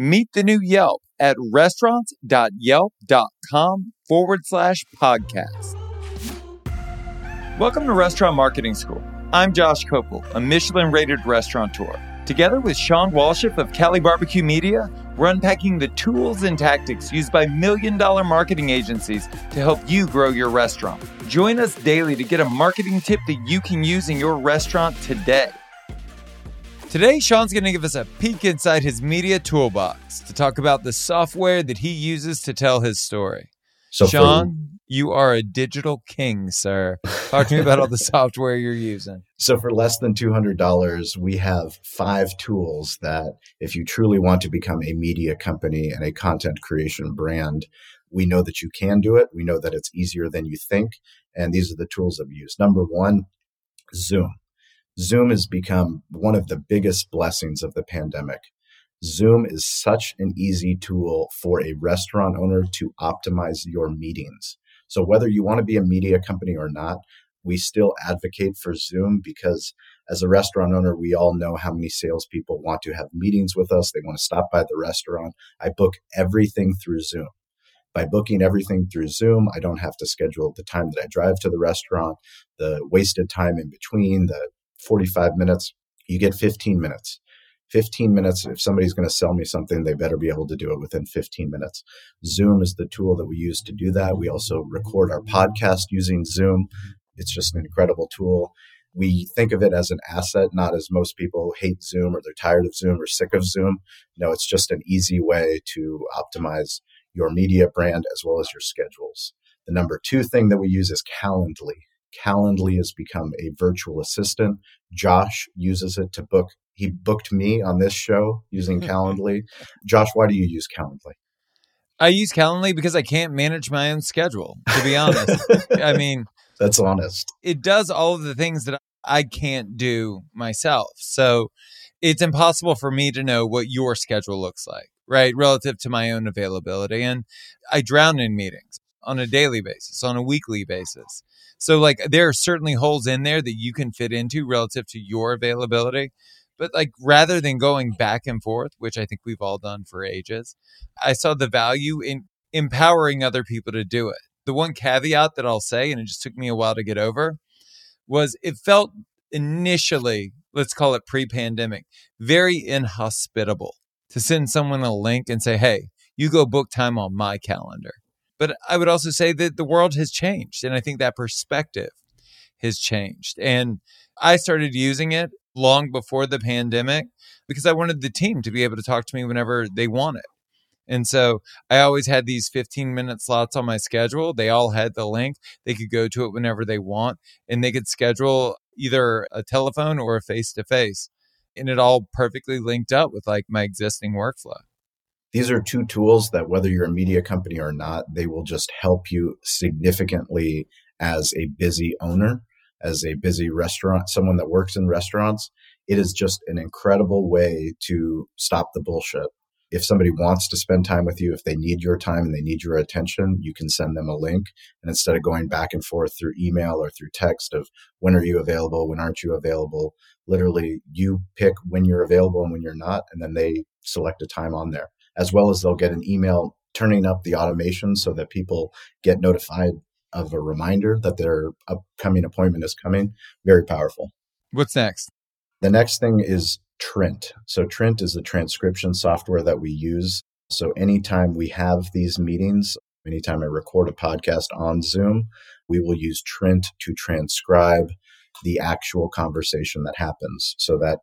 Meet the new Yelp at restaurants.yelp.com forward slash podcast. Welcome to Restaurant Marketing School. I'm Josh Kopel, a Michelin rated restaurateur. Together with Shawn Walchef of Cali Barbecue Media, we're unpacking the tools and tactics used by million dollar marketing agencies to help you grow your restaurant. Join us daily to get a marketing tip that you can use in your restaurant today. Today, Shawn's going to give us a peek inside his media toolbox to talk about the software that he uses to tell his story. So Shawn, for, you are a digital king, sir. Talk to me about all the software you're using. So, for less than $200, we have five tools that, if you truly want to become a media company and a content creation brand, we know that you can do it. We know that it's easier than you think. And these are the tools I've used. Number one, Zoom. Zoom has become one of the biggest blessings of the pandemic. Zoom is such an easy tool for a restaurant owner to optimize your meetings. So, whether you want to be a media company or not, we still advocate for Zoom because as a restaurant owner, we all know how many salespeople want to have meetings with us. They want to stop by the restaurant. I book everything through Zoom. By booking everything through Zoom, I don't have to schedule the time that I drive to the restaurant, the wasted time in between, the 45 minutes, you get 15 minutes. 15 minutes. If somebody's going to sell me something, they better be able to do it within 15 minutes. Zoom is the tool that we use to do that. We also record our podcast using Zoom. It's just an incredible tool. We think of it as an asset, not as most people hate Zoom or they're tired of Zoom or sick of Zoom. No, it's just an easy way to optimize your media brand as well as your schedules. The number two thing that we use is Calendly. Calendly has become a virtual assistant. Josh uses it to book. He booked me on this show using Calendly. Josh, why do you use Calendly? I use Calendly because I can't manage my own schedule, to be honest. I mean, that's honest. It does all of the things that I can't do myself. So it's impossible for me to know what your schedule looks like, right? Relative to my own availability. And I drown in meetings on a daily basis, on a weekly basis. So like there are certainly holes in there that you can fit into relative to your availability. But like rather than going back and forth, which I think we've all done for ages, I saw the value in empowering other people to do it. The one caveat that I'll say, and it just took me a while to get over, was it felt initially, let's call it pre pandemic, very inhospitable to send someone a link and say, hey, you go book time on my calendar. But I would also say that the world has changed. And I think that perspective has changed. And I started using it long before the pandemic because I wanted the team to be able to talk to me whenever they wanted. And so I always had these 15 minute slots on my schedule. They all had the link. They could go to it whenever they want and they could schedule either a telephone or a face to face. And it all perfectly linked up with like my existing workflow. These are two tools that, whether you're a media company or not, they will just help you significantly as a busy owner, as a busy restaurant, someone that works in restaurants. It is just an incredible way to stop the bullshit. If somebody wants to spend time with you, if they need your time and they need your attention, you can send them a link. And instead of going back and forth through email or through text of when are you available, when aren't you available, literally you pick when you're available and when you're not, and then they select a time on there as well as they'll get an email turning up the automation so that people get notified of a reminder that their upcoming appointment is coming. Very powerful. What's next? The next thing is Trint. So, Trint is the transcription software that we use. So, anytime we have these meetings, anytime I record a podcast on Zoom, we will use Trint to transcribe the actual conversation that happens so that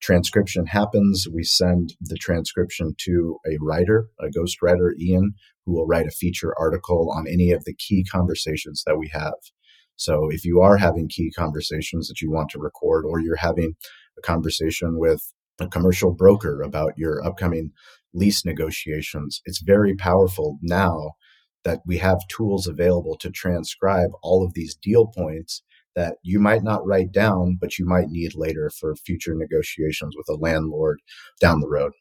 transcription happens, we send the transcription to a writer, a ghostwriter, Ian, who will write a feature article on any of the key conversations that we have. So if you are having key conversations that you want to record, or you're having a conversation with a commercial broker about your upcoming lease negotiations, it's very powerful now that we have tools available to transcribe all of these deal points that you might not write down, but you might need later for future negotiations with a landlord down the road.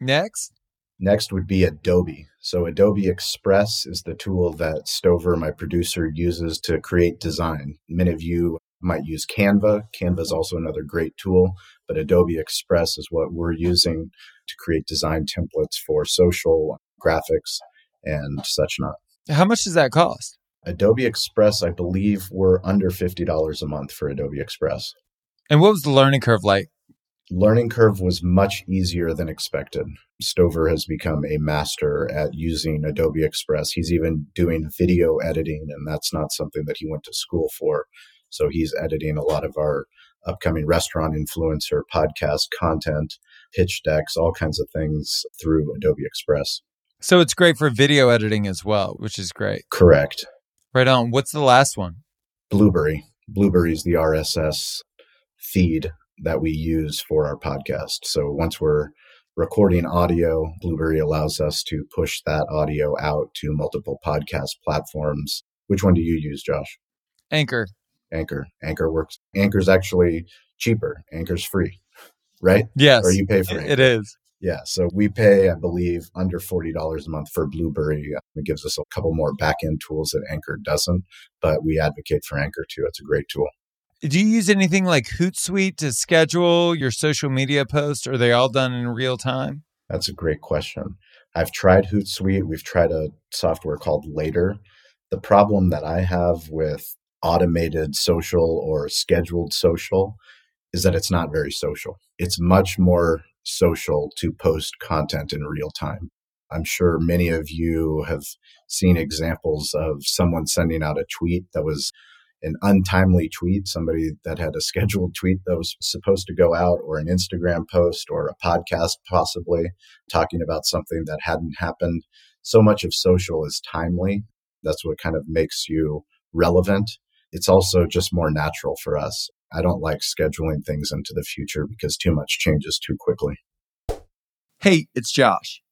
Next. Next would be Adobe. So, Adobe Express is the tool that Stover, my producer, uses to create design. Many of you might use Canva. Canva is also another great tool, but Adobe Express is what we're using to create design templates for social graphics and such not. How much does that cost? Adobe Express, I believe, we're under $50 a month for Adobe Express. And what was the learning curve like? Learning curve was much easier than expected. Stover has become a master at using Adobe Express. He's even doing video editing, and that's not something that he went to school for. So he's editing a lot of our upcoming restaurant influencer podcast content, pitch decks, all kinds of things through Adobe Express. So it's great for video editing as well, which is great. Correct. Right on. What's the last one? Blueberry. Blubrry is the RSS feed that we use for our podcast. So once we're recording audio, Blubrry allows us to push that audio out to multiple podcast platforms. Which one do you use, Josh? Anchor. Anchor. Anchor works. Anchor's actually cheaper. Anchor's free, right? Yes. Or you pay for it. It is. Yeah. So we pay, I believe, under $40 a month for Blubrry. Uh, it gives us a couple more backend tools that Anchor doesn't, but we advocate for Anchor too. It's a great tool. Do you use anything like Hootsuite to schedule your social media posts? Are they all done in real time? That's a great question. I've tried Hootsuite. We've tried a software called Later. The problem that I have with automated social or scheduled social is that it's not very social. It's much more social to post content in real time. I'm sure many of you have seen examples of someone sending out a tweet that was an untimely tweet, somebody that had a scheduled tweet that was supposed to go out, or an Instagram post, or a podcast, possibly talking about something that hadn't happened. So much of social is timely. That's what kind of makes you relevant. It's also just more natural for us. I don't like scheduling things into the future because too much changes too quickly. Hey, it's Josh.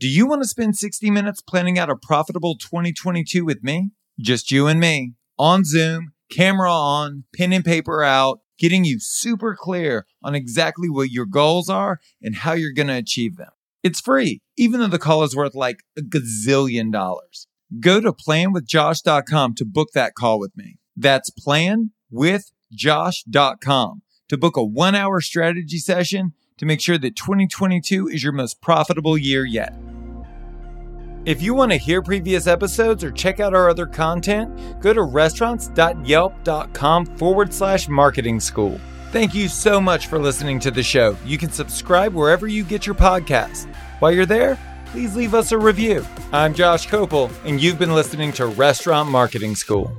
Do you want to spend 60 minutes planning out a profitable 2022 with me? Just you and me on Zoom, camera on, pen and paper out, getting you super clear on exactly what your goals are and how you're going to achieve them. It's free, even though the call is worth like a gazillion dollars. Go to planwithjosh.com to book that call with me. That's planwithjosh.com to book a one hour strategy session to make sure that 2022 is your most profitable year yet. If you want to hear previous episodes or check out our other content, go to restaurants.yelp.com forward slash marketing school. Thank you so much for listening to the show. You can subscribe wherever you get your podcasts. While you're there, please leave us a review. I'm Josh Kopel, and you've been listening to Restaurant Marketing School.